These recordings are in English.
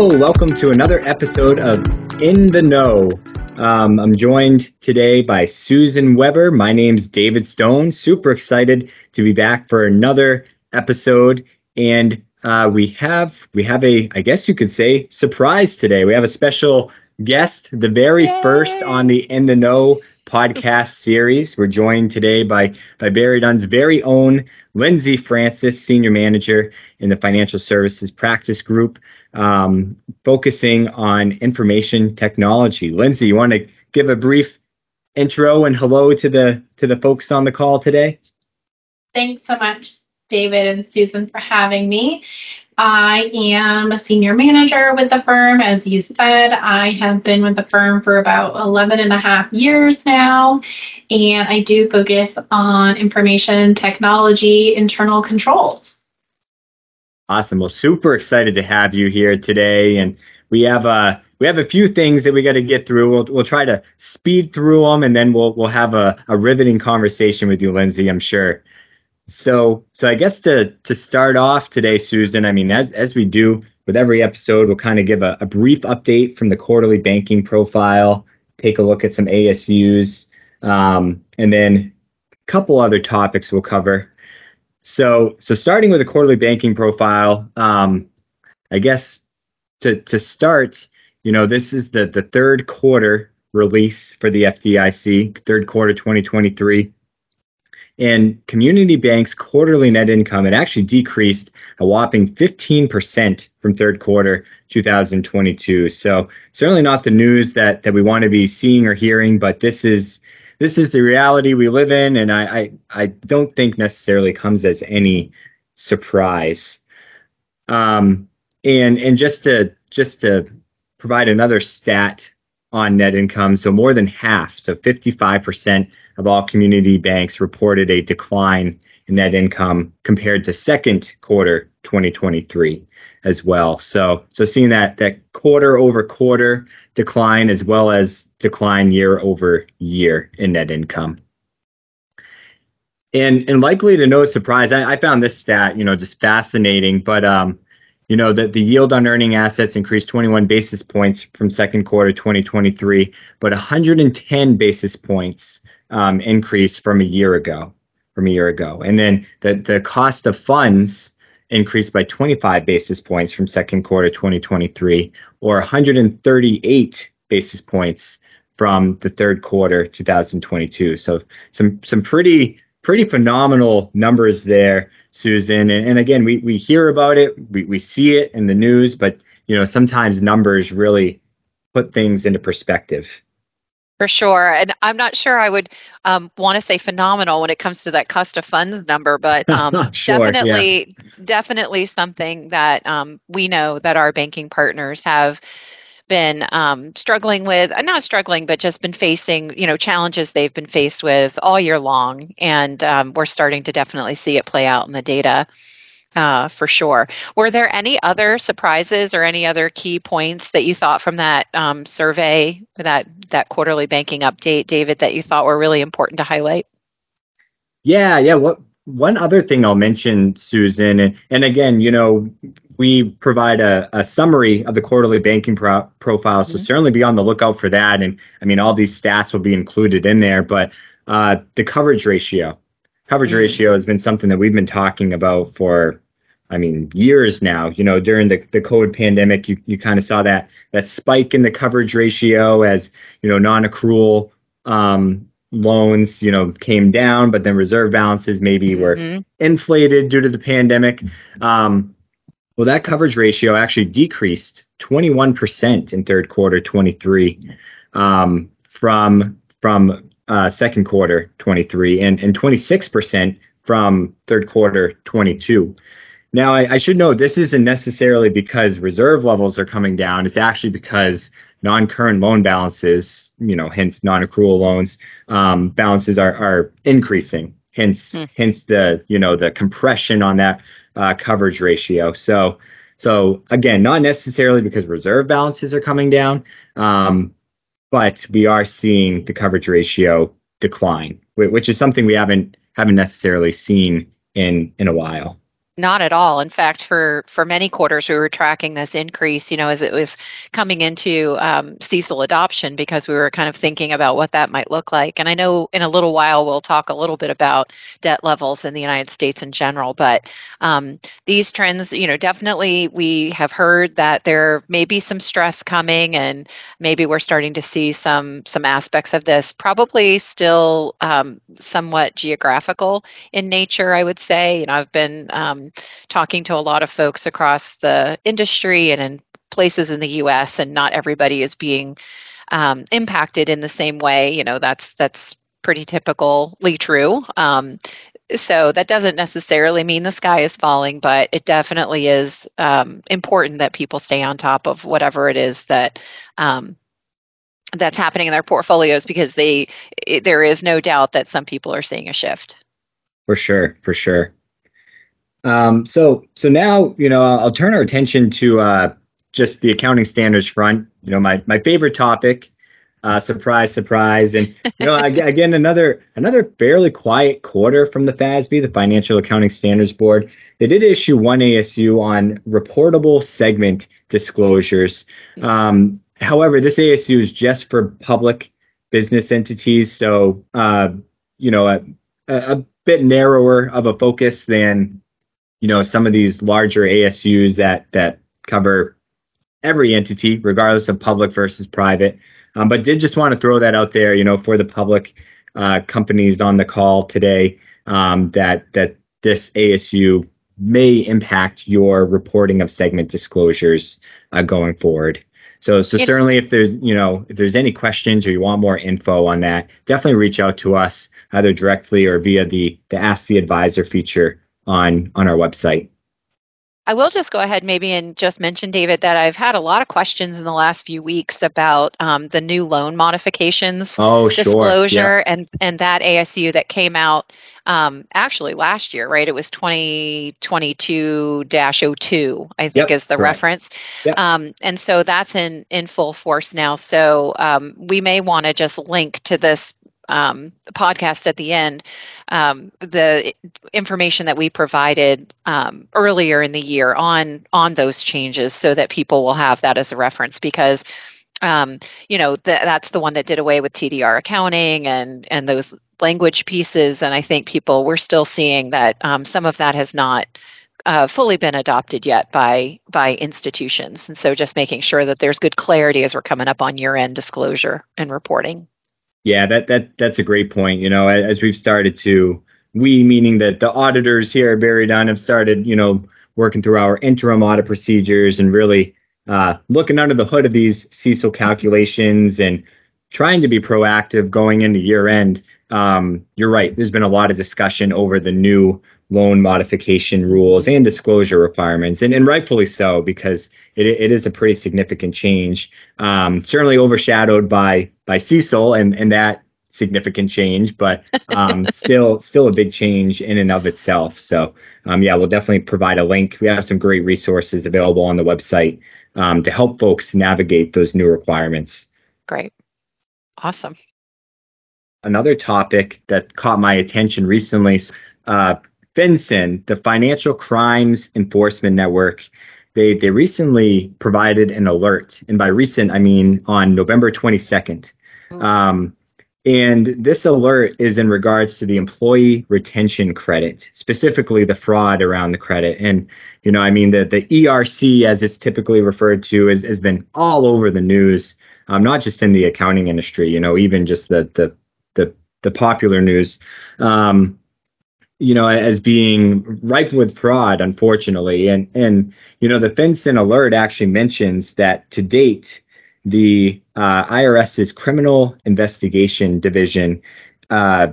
Hello, welcome to another episode of In the Know. Um, I'm joined today by Susan Weber. My name's David Stone. Super excited to be back for another episode, and uh, we have we have a I guess you could say surprise today. We have a special guest, the very Yay. first on the In the Know podcast series. We're joined today by by BerryDunn's very own Lindsay Francis, senior manager in the financial services practice group, um, focusing on information technology. Lindsay, you want to give a brief intro and hello to the to the folks on the call today? Thanks so much, David and Susan, for having me. I am a senior manager with the firm. As you said, I have been with the firm for about 11 and a half years now, and I do focus on information technology internal controls. Awesome. Well, super excited to have you here today. And we have a uh, we have a few things that we got to get through. We'll we'll try to speed through them, and then we'll we'll have a, a riveting conversation with you, Lindsay. I'm sure. So, so I guess to to start off today, Susan, I mean, as as we do with every episode, we'll kind of give a, a brief update from the quarterly banking profile, take a look at some ASUs, um, and then a couple other topics we'll cover. So, so starting with the quarterly banking profile, um, I guess to to start, you know, this is the the third quarter release for the FDIC, third quarter 2023. And community banks' quarterly net income it actually decreased a whopping 15% from third quarter 2022. So certainly not the news that that we want to be seeing or hearing, but this is this is the reality we live in, and I I, I don't think necessarily comes as any surprise. Um, and and just to just to provide another stat on net income, so more than half, so 55 percent of all community banks reported a decline in net income compared to second quarter 2023 as well. So so seeing that that quarter over quarter decline as well as decline year over year in net income. And and likely to no surprise, I, I found this stat, you know, just fascinating. But um, you know, that the yield on earning assets increased 21 basis points from second quarter 2023, but 110 basis points um, increase from a year ago, from a year ago. And then the, the cost of funds increased by 25 basis points from second quarter 2023, or 138 basis points from the third quarter 2022. So some some pretty pretty phenomenal numbers there, Susan. And, and again, we, we hear about it, we, we see it in the news, but you know sometimes numbers really put things into perspective. For sure. And I'm not sure I would um, want to say phenomenal when it comes to that cost of funds number, but um, sure, definitely, yeah. definitely something that um, we know that our banking partners have been um, struggling with, uh, not struggling, but just been facing, you know, challenges they've been faced with all year long. And um, we're starting to definitely see it play out in the data uh, for sure. Were there any other surprises or any other key points that you thought from that um, survey, that that quarterly banking update, David, that you thought were really important to highlight? Yeah, yeah. What one other thing I'll mention, Susan, and, and again, you know, we provide a, a summary of the quarterly banking pro- profile, so mm-hmm. certainly be on the lookout for that. And I mean, all these stats will be included in there, but uh, the coverage ratio, coverage mm-hmm. ratio has been something that we've been talking about for I mean, years now. You know, during the, the COVID pandemic, you, you kind of saw that that spike in the coverage ratio as you know non-accrual um, loans, you know, came down, but then reserve balances maybe mm-hmm. were inflated due to the pandemic. Um, well, that coverage ratio actually decreased 21% in third quarter 23 um, from from uh, second quarter 23 and, and 26% from third quarter 22. Now, I, I, should note this isn't necessarily because reserve levels are coming down. It's actually because non-current loan balances, you know, hence non-accrual loans um, balances are, are increasing. Hence, mm. hence the you know the compression on that uh, coverage ratio. So, so again, not necessarily because reserve balances are coming down, um, but we are seeing the coverage ratio decline, which is something we haven't haven't necessarily seen in in a while. Not at all. In fact, for for many quarters, we were tracking this increase. You know, as it was coming into um, adoption, because we were kind of thinking about what that might look like. And I know in a little while we'll talk a little bit about debt levels in the United States in general. But um, these trends, you know, definitely we have heard that there may be some stress coming, and maybe we're starting to see some some aspects of this. Probably still um, somewhat geographical in nature, I would say. You know, I've been talking to a lot of folks across the industry and in places in the U.S. and not everybody is being um, impacted in the same way. You know, that's that's pretty typically true. Um, so that doesn't necessarily mean the sky is falling, but it definitely is um, important that people stay on top of whatever it is that um, that's happening in their portfolios because they it, there is no doubt that some people are seeing a shift. For sure, for sure. Um, so so now you know I'll turn our attention to uh, just the accounting standards front. You know my my favorite topic. Uh, surprise, surprise, and you know again another another fairly quiet quarter from the FASB, the Financial Accounting Standards Board. They did issue one ASU on reportable segment disclosures. Um, however, this ASU is just for public business entities, so uh, you know a, a bit narrower of a focus than you know some of these larger ASUs that that cover every entity, regardless of public versus private. Um, but did just want to throw that out there, you know, for the public uh, companies on the call today, um, that that this ASU may impact your reporting of segment disclosures uh, going forward. So, so certainly, if there's you know if there's any questions or you want more info on that, definitely reach out to us either directly or via the the Ask the Advisor feature on on our website. I will just go ahead maybe and just mention, David, that I've had a lot of questions in the last few weeks about um, the new loan modifications oh, disclosure sure. and and that ASU that came out um, actually last year, right? It was 2022-02, I think yep, is the correct. reference. Yep. Um, and so that's in in full force now. So um, we may want to just link to this um, podcast at the end, um, the information that we provided um, earlier in the year on on those changes, so that people will have that as a reference because. Um, you know th- that's the one that did away with TDR accounting and and those language pieces, and I think people we're still seeing that um, some of that has not uh, fully been adopted yet by by institutions, and so just making sure that there's good clarity as we're coming up on year end disclosure and reporting. Yeah, that that that's a great point. You know, as we've started to, we meaning that the auditors here at BerryDunn have started, you know, working through our interim audit procedures and really uh, looking under the hood of these CECL calculations and trying to be proactive going into year end. Um, you're right. There's been a lot of discussion over the new loan modification rules and disclosure requirements, and, and rightfully so because it, it is a pretty significant change. Um, certainly overshadowed by by CECL and and that significant change, but um, still still a big change in and of itself. So um, yeah, we'll definitely provide a link. We have some great resources available on the website um, to help folks navigate those new requirements. Great, awesome. Another topic that caught my attention recently. Uh, FinCEN, the Financial Crimes Enforcement Network, they they recently provided an alert, and by recent I mean on November 22nd. Mm-hmm. Um, and this alert is in regards to the employee retention credit, specifically the fraud around the credit. And, you know, I mean, the, the ERC, as it's typically referred to, is, has been all over the news, um, not just in the accounting industry, you know, even just the, the, the, the popular news. Um, you know, as being ripe with fraud, unfortunately. And and you know, the FinCEN alert actually mentions that to date, the uh, IRS's criminal investigation division, uh,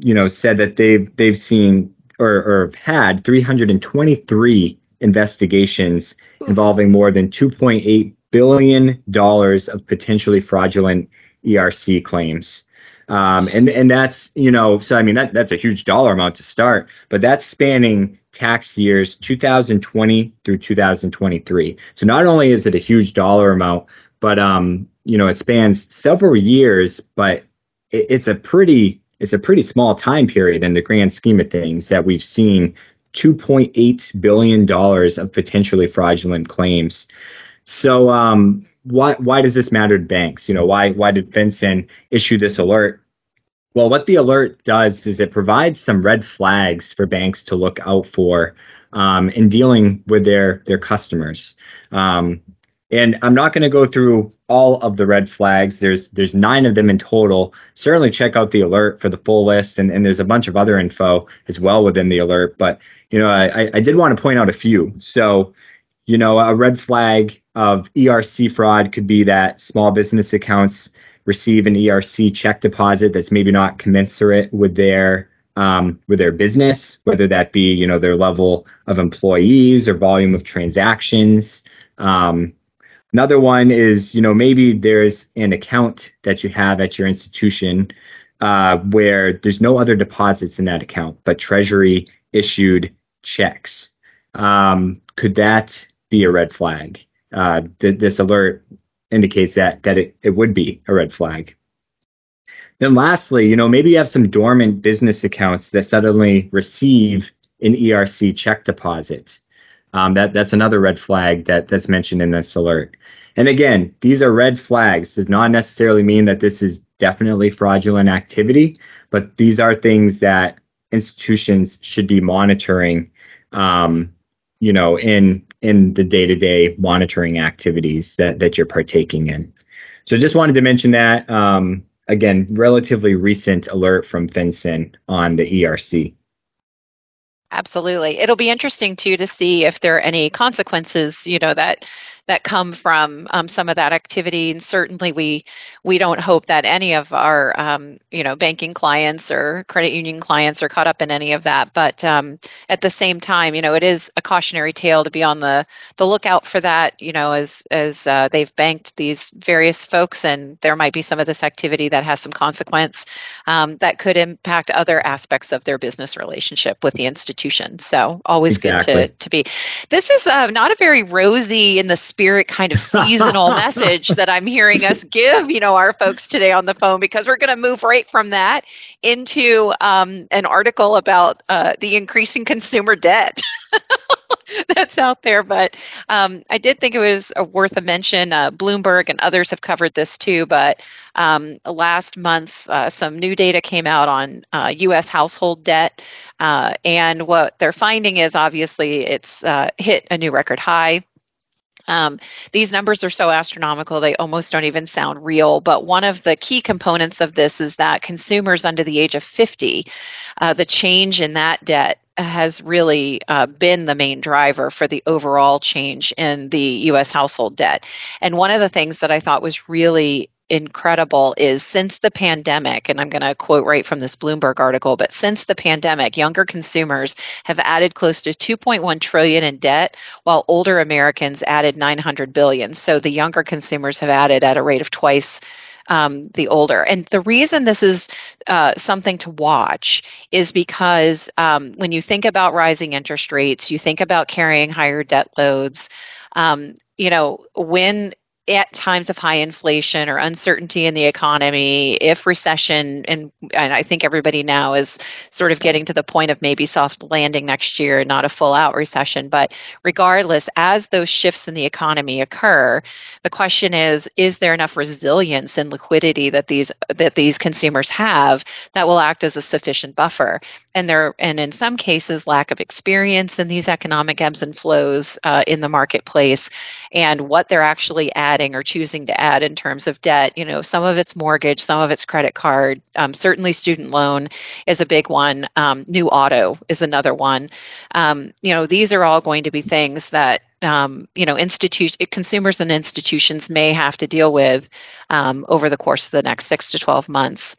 you know, said that they've they've seen or, or had 323 investigations involving more than 2.8 billion dollars of potentially fraudulent ERC claims. Um, and and that's you know so I mean that that's a huge dollar amount to start, but that's spanning tax years 2020 through 2023. So not only is it a huge dollar amount, but um, you know it spans several years, but it, it's a pretty it's a pretty small time period in the grand scheme of things that we've seen 2.8 billion dollars of potentially fraudulent claims. So um, why why does this matter to banks? You know, why why did FinCEN issue this alert? Well, what the alert does is it provides some red flags for banks to look out for um, in dealing with their their customers. Um, and I'm not going to go through all of the red flags. There's there's nine of them in total. Certainly check out the alert for the full list, and, and there's a bunch of other info as well within the alert. But you know, I, I did want to point out a few. So, you know, a red flag of ERC fraud could be that small business accounts receive an ERC check deposit that's maybe not commensurate with their um, with their business, whether that be you know their level of employees or volume of transactions. Um, another one is you know maybe there's an account that you have at your institution uh, where there's no other deposits in that account, but Treasury issued checks. Um, could that be a red flag? Uh, th- this alert indicates that that it, it would be a red flag. Then lastly, you know, maybe you have some dormant business accounts that suddenly receive an ERC check deposit. Um, that that's another red flag that that's mentioned in this alert. And again, these are red flags. Does not necessarily mean that this is definitely fraudulent activity, but these are things that institutions should be monitoring. Um, you know, in in the day-to-day monitoring activities that that you're partaking in. So just wanted to mention that. Um, again, relatively recent alert from FinCEN on the ERC. Absolutely. It'll be interesting too to see if there are any consequences, you know, that that come from um, some of that activity. And certainly, we we don't hope that any of our um, you know banking clients or credit union clients are caught up in any of that. But um, at the same time, you know, it is a cautionary tale to be on the the lookout for that. You know, as as uh, they've banked these various folks, and there might be some of this activity that has some consequence um, that could impact other aspects of their business relationship with the institution. So always exactly. good to to be. This is uh, not a very rosy in the spirit kind of seasonal message that I'm hearing us give, you know, our folks today on the phone because we're going to move right from that into um, an article about uh, the increasing consumer debt. that's out there. But um, I did think it was worth a mention. Uh, Bloomberg and others have covered this too. But um, last month, uh, some new data came out on uh, U.S. household debt. Uh, and what they're finding is obviously it's uh, hit a new record high. Um, these numbers are so astronomical, they almost don't even sound real. But one of the key components of this is that consumers under the age of 50, uh, the change in that debt has really uh, been the main driver for the overall change in the US household debt. And one of the things that I thought was really incredible is since the pandemic, and I'm going to quote right from this Bloomberg article, but since the pandemic, younger consumers have added close to 2.1 trillion in debt, while older Americans added 900 billion. So the younger consumers have added at a rate of twice um, the older. And the reason this is uh, something to watch is because um, when you think about rising interest rates, you think about carrying higher debt loads. Um, you know, when at times of high inflation or uncertainty in the economy, if recession, and, and I think everybody now is sort of getting to the point of maybe soft landing next year, not a full out recession, but regardless, as those shifts in the economy occur, the question is, is there enough resilience and liquidity that these that these consumers have that will act as a sufficient buffer? And there, and in some cases, lack of experience in these economic ebbs and flows uh, in the marketplace, and what they're actually adding or choosing to add in terms of debt. You know, some of it's mortgage, some of it's credit card. Um, certainly, student loan is a big one. Um, new auto is another one. Um, you know, these are all going to be things that um, you know, institution consumers and institutions may have to deal with um, over the course of the next six to 12 months.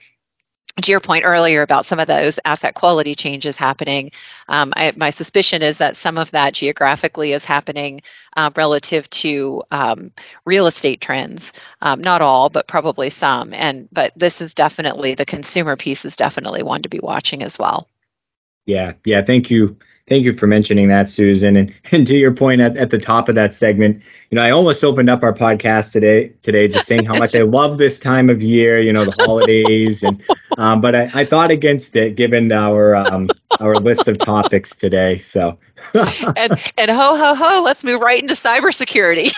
To your point earlier about some of those asset quality changes happening, um, I, my suspicion is that some of that geographically is happening uh, relative to um, real estate trends. Um, not all, but probably some. And but this is definitely the consumer piece is definitely one to be watching as well. Yeah, yeah. Thank you thank you for mentioning that, Susan. And, and to your point at, at the top of that segment, you know, I almost opened up our podcast today, today just saying how much I love this time of year, you know, the holidays. And, um, but I, I thought against it given our, um, our list of topics today. So, and, and ho, ho, ho, let's move right into cybersecurity.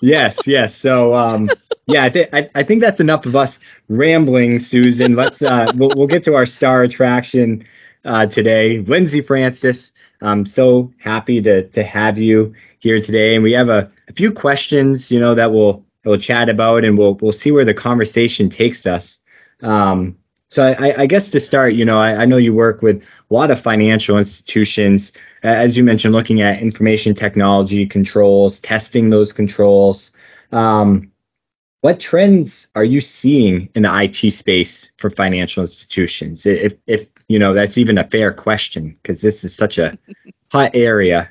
Yes, yes. So, um, yeah, I, th- I, I, think that's enough of us rambling, Susan. Let's uh, we'll, we'll get to our star attraction uh, today, Lindsay Francis. I'm so happy to to have you here today, and we have a, a few questions, you know, that we'll we'll chat about, and we'll we'll see where the conversation takes us. Um, so I, I, guess to start, you know, I, I, know you work with a lot of financial institutions, as you mentioned, looking at information technology controls, testing those controls. Um, what trends are you seeing in the IT space for financial institutions? If, if you know, that's even a fair question, because this is such a hot area.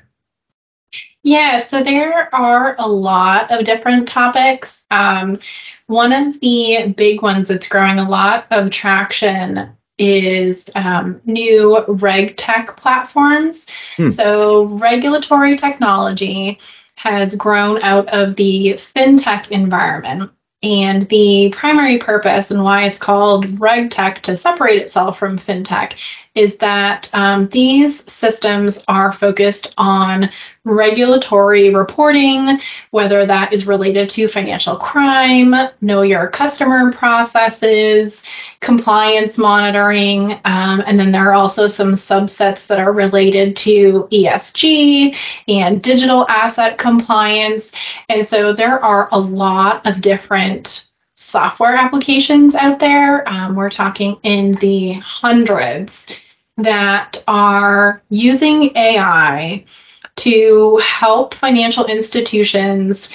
Yeah, so there are a lot of different topics. Um, one of the big ones that's growing a lot of traction is um, new reg tech platforms. Hmm. So, regulatory technology has grown out of the fintech environment. And the primary purpose and why it's called RegTech to separate itself from FinTech is that um, these systems are focused on regulatory reporting, whether that is related to financial crime, know your customer processes, compliance monitoring, um, and then there are also some subsets that are related to ESG and digital asset compliance. And so there are a lot of different software applications out there. Um, we're talking in the hundreds that are using AI to help financial institutions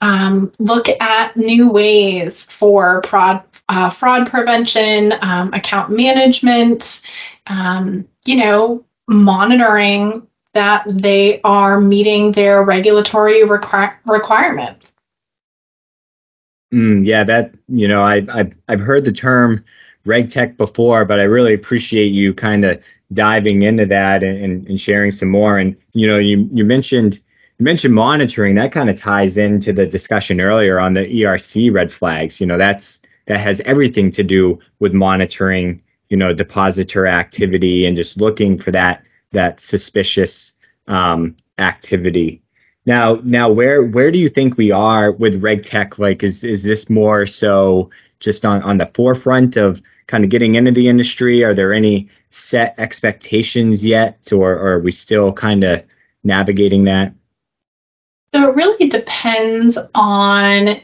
um, look at new ways for fraud, uh, fraud prevention, um, account management, um, you know, monitoring that they are meeting their regulatory requ- requirements. Mm, yeah, that you know, I, I've I've heard the term RegTech before, but I really appreciate you kind of diving into that and, and, sharing some more. And you know, you you mentioned you mentioned monitoring. That kind of ties into the discussion earlier on the ERC red flags. You know, that's that has everything to do with monitoring. You know, depositor activity and just looking for that that suspicious um, activity. Now, now, where where do you think we are with RegTech? Like, is is this more so just on on the forefront of kind of getting into the industry? Are there any set expectations yet, or, or are we still kind of navigating that? So it really depends on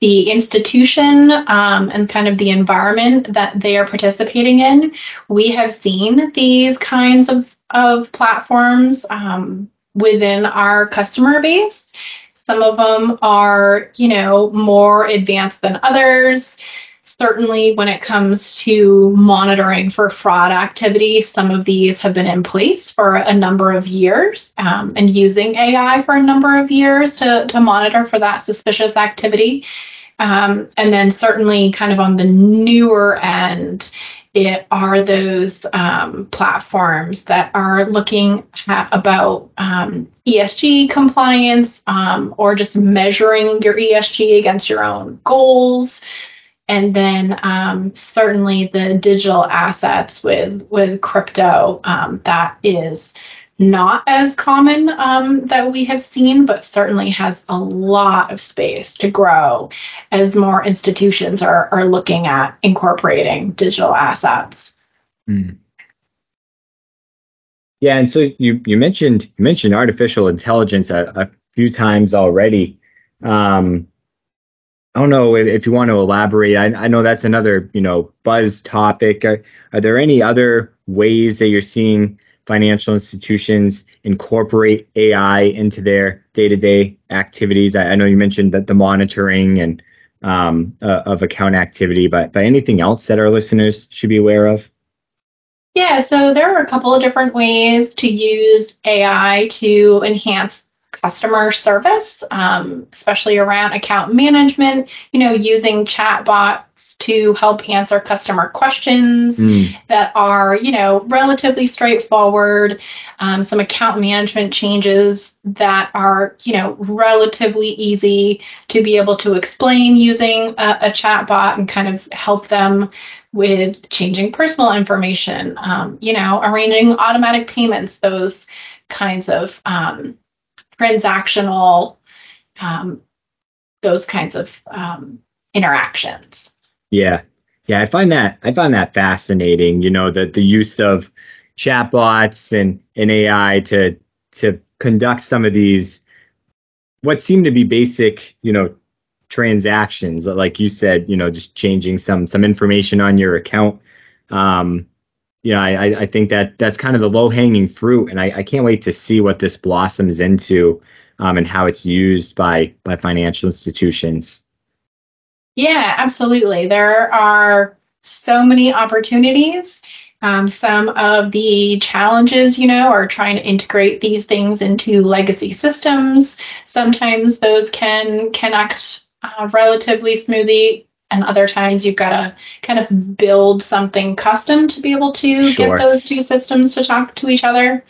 the institution um, and kind of the environment that they are participating in. We have seen these kinds of, of platforms um, within our customer base. Some of them are, you know, more advanced than others. Certainly, when it comes to monitoring for fraud activity, some of these have been in place for a number of years um, and using AI for a number of years to, to monitor for that suspicious activity. Um, and then, certainly, kind of on the newer end, it are those um, platforms that are looking about um, ESG compliance um, or just measuring your ESG against your own goals. And then um, certainly the digital assets with with crypto um, that is not as common um, that we have seen, but certainly has a lot of space to grow as more institutions are, are looking at incorporating digital assets. Mm. Yeah, and so you you mentioned you mentioned artificial intelligence a, a few times already. Um, I don't know if, if you want to elaborate. I, I, know that's another, you know, buzz topic. Are, are, there any other ways that you're seeing financial institutions incorporate AI into their day-to-day activities? I, I know you mentioned that the monitoring and um, uh, of account activity, but but anything else that our listeners should be aware of? Yeah, so there are a couple of different ways to use AI to enhance customer service, um, especially around account management, you know, using chatbots to help answer customer questions mm. that are, you know, relatively straightforward, um, some account management changes that are, you know, relatively easy to be able to explain using a, a chatbot and kind of help them with changing personal information, um, you know, arranging automatic payments, those kinds of um, transactional, um, those kinds of um, interactions. Yeah, yeah, I find that I find that fascinating. You know, that the use of chatbots and, and AI to to conduct some of these what seem to be basic, you know, transactions like you said you know just changing some some information on your account um yeah i i think that that's kind of the low hanging fruit and I, I can't wait to see what this blossoms into um, and how it's used by by financial institutions. Yeah absolutely. There are so many opportunities. Um, some of the challenges, you know, are trying to integrate these things into legacy systems. Sometimes those can connect uh, relatively smoothly and other times you've got to kind of build something custom to be able to sure. get those two systems to talk to each other.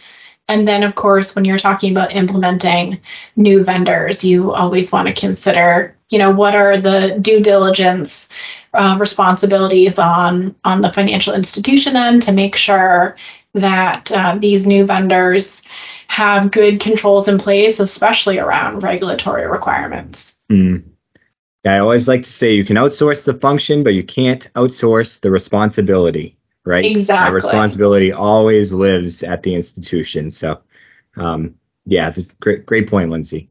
And then, of course, when you're talking about implementing new vendors, you always want to consider, you know, what are the due diligence uh, responsibilities on on the financial institution end to make sure that uh, these new vendors have good controls in place, especially around regulatory requirements. Mm. I always like to say you can outsource the function, but you can't outsource the responsibility, right? Exactly. That responsibility always lives at the institution. So, um, yeah, that's great, great point, Lindsay.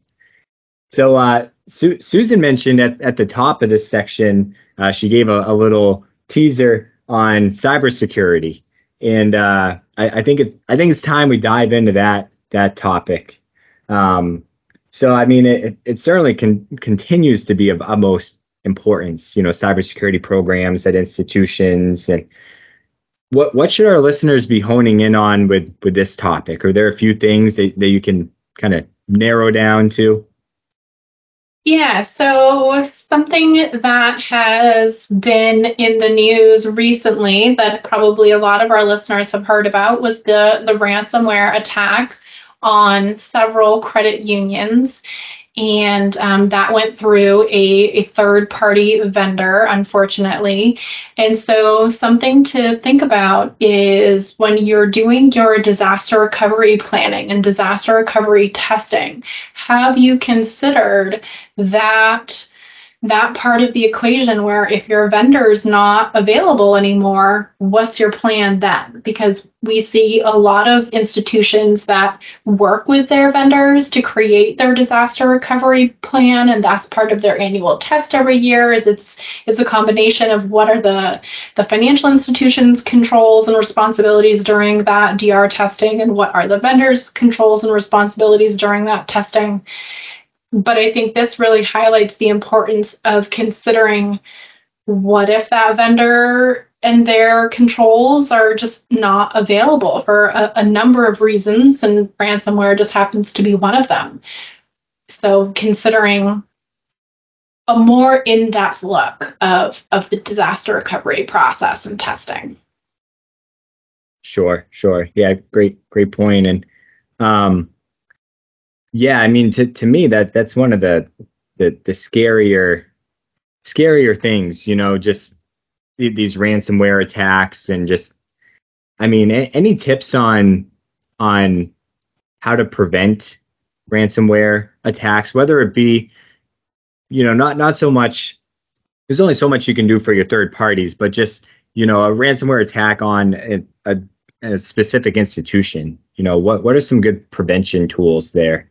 So, uh, Su- Susan mentioned at, at the top of this section, uh, she gave a, a, little teaser on cybersecurity, and uh, I, I, think it, I think it's time we dive into that that topic. Um, so, I mean, it, it certainly can, continues to be of utmost importance, you know, cybersecurity programs at institutions. And what, what should our listeners be honing in on with, with this topic? Are there a few things that, that you can kind of narrow down to? Yeah, so something that has been in the news recently that probably a lot of our listeners have heard about was the, the ransomware attack on several credit unions. And um, that went through a, a third party vendor, unfortunately. And so, something to think about is when you're doing your disaster recovery planning and disaster recovery testing, have you considered that? That part of the equation where if your vendor is not available anymore, what's your plan then? Because we see a lot of institutions that work with their vendors to create their disaster recovery plan, and that's part of their annual test every year. Is it's it's a combination of what are the the financial institutions' controls and responsibilities during that DR testing, and what are the vendors' controls and responsibilities during that testing but I think this really highlights the importance of considering what if that vendor and their controls are just not available for a, a, number of reasons, and ransomware just happens to be one of them. So, considering a more in depth look of, of the disaster recovery process and testing. Sure, sure. Yeah, great, great point. And um, yeah, I mean, to to me that that's one of the the the scarier scarier things, you know, just these ransomware attacks and just I mean, any tips on on how to prevent ransomware attacks, whether it be you know, not not so much there's only so much you can do for your third parties, but just, you know, a ransomware attack on a, a, a specific institution, you know, what what are some good prevention tools there?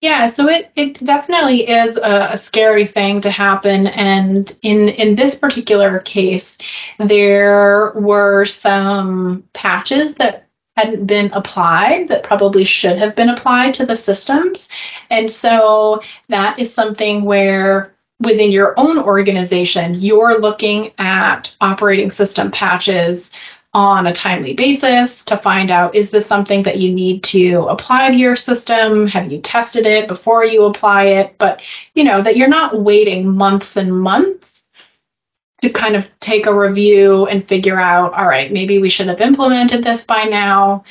Yeah, so it, it definitely is a, a, scary thing to happen. And in, in this particular case, there were some patches that hadn't been applied that probably should have been applied to the systems. And so that is something where within your own organization, you're looking at operating system patches on a timely basis to find out is this something that you need to apply to your system? Have you tested it before you apply it? But you know that you're not waiting months and months to kind of take a review and figure out all right maybe we should have implemented this by now.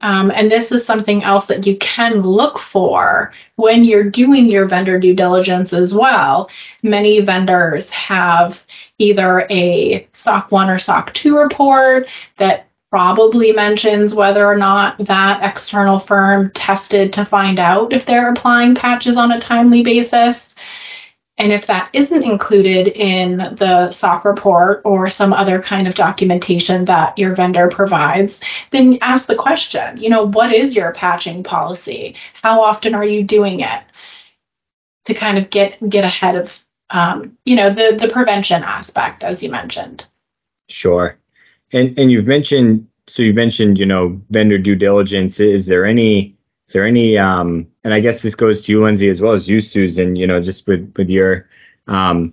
Um, and this is something else that you can look for when you're doing your vendor due diligence as well. Many vendors have either a SOC 1 or SOC 2 report that probably mentions whether or not that external firm tested to find out if they're applying patches on a timely basis. And if that isn't included in the SOC report or some other kind of documentation that your vendor provides, then ask the question, you know, what is your patching policy? How often are you doing it? To kind of get get ahead of um, you know, the the prevention aspect as you mentioned. Sure. And and you've mentioned so you mentioned, you know, vendor due diligence. Is there any is there any, um, and I guess this goes to you, Lindsay, as well as you, Susan, you know, just with, with your um,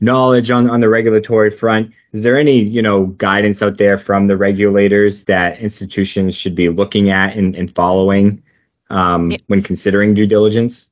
knowledge on, on the regulatory front, is there any, you know, guidance out there from the regulators that institutions should be looking at and, and following um, yeah. when considering due diligence?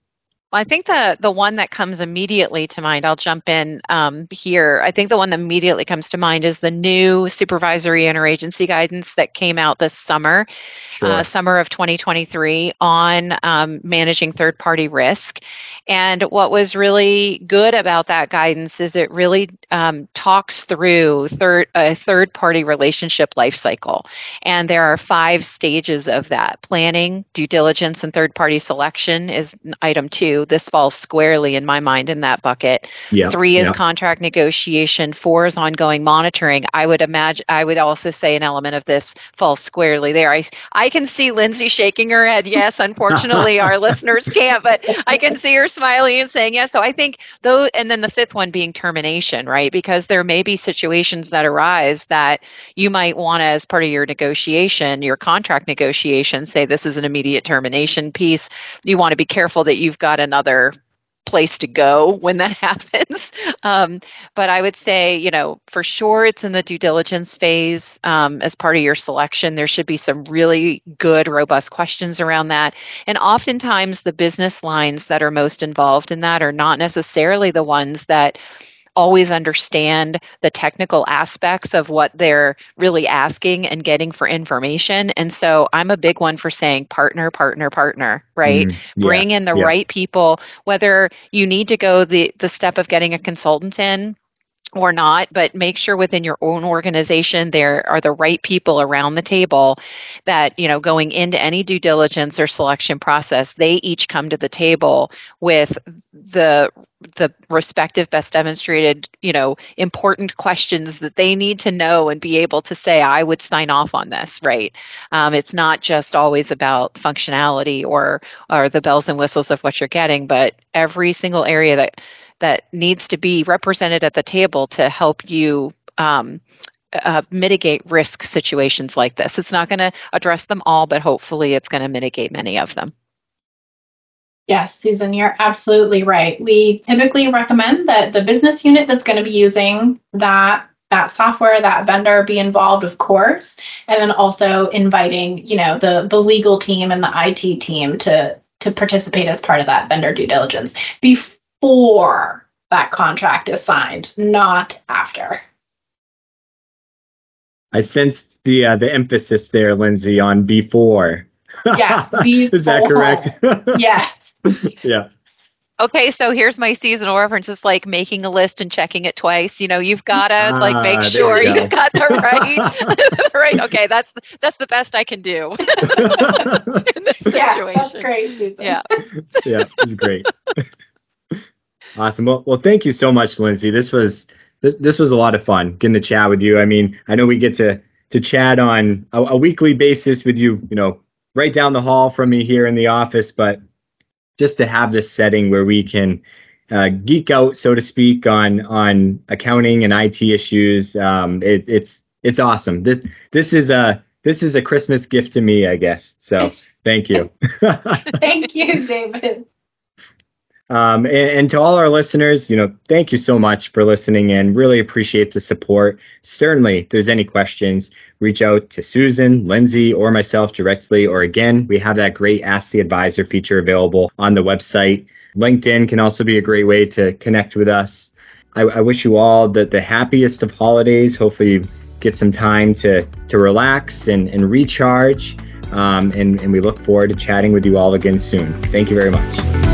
Well, I think the the one that comes immediately to mind, I'll jump in um, here. I think the one that immediately comes to mind is the new supervisory interagency guidance that came out this summer, sure. uh, summer of 2023, on um, managing third party risk. And what was really good about that guidance is it really um, talks through third a third party relationship life cycle, and there are five stages of that: planning, due diligence, and third party selection is item two. This falls squarely in my mind in that bucket. Yep, Three is yep. contract negotiation. Four is ongoing monitoring. I would imagine. I would also say an element of this falls squarely there. I I can see Lindsay shaking her head. Yes, unfortunately, our listeners can't, but I can see her smiling and saying yes. So I think though, and then the fifth one being termination, right? Because there may be situations that arise that you might want to, as part of your negotiation, your contract negotiation, say this is an immediate termination piece. You want to be careful that you've got another place to go when that happens. Um, but I would say, you know, for sure it's in the due diligence phase um, as part of your selection. There should be some really good, robust questions around that. And oftentimes the business lines that are most involved in that are not necessarily the ones that always understand the technical aspects of what they're really asking and getting for information. And so I'm a big one for saying partner, partner, partner, right? Mm, yeah, Bring in the yeah. right people, whether you need to go the, the step of getting a consultant in or not, but make sure within your own organization there are the right people around the table that, you know, going into any due diligence or selection process, they each come to the table with the the respective best demonstrated, you know, important questions that they need to know and be able to say, I would sign off on this, right? Um, it's not just always about functionality or or the bells and whistles of what you're getting, but every single area that that needs to be represented at the table to help you um, uh, mitigate risk situations like this. It's not going to address them all, but hopefully it's going to mitigate many of them. Yes, Susan, you're absolutely right. We typically recommend that the business unit that's going to be using that that software, that vendor be involved, of course, and then also inviting, you know, the the legal team and the IT team to to participate as part of that vendor due diligence before before that contract is signed, not after. I sensed the uh, the emphasis there, Lindsay, on before. Yes, before. is that correct? yes. yeah. Okay, so here's my seasonal reference. It's like making a list and checking it twice. You know, you've got to ah, like make sure you have got the right, right. Okay, that's that's the best I can do. in this yes, that's great, Susan. Yeah, yeah, it's great. Awesome. Well, well, thank you so much, Lindsay. This was this this was a lot of fun getting to chat with you. I mean, I know we get to to chat on a, a weekly basis with you, you know, right down the hall from me here in the office, but just to have this setting where we can uh, geek out, so to speak, on on accounting and IT issues, um, it, it's it's awesome. This this is a this is a Christmas gift to me, I guess. So thank you. thank you, David. Um, and, and, to all our listeners, you know, thank you so much for listening and really appreciate the support. Certainly, if there's any questions, reach out to Susan, Lindsay, or myself directly. Or again, we have that great Ask the Advisor feature available on the website. LinkedIn can also be a great way to connect with us. I, I wish you all the, the happiest of holidays. Hopefully, you get some time to, to relax and, and recharge. Um, and, and we look forward to chatting with you all again soon. Thank you very much.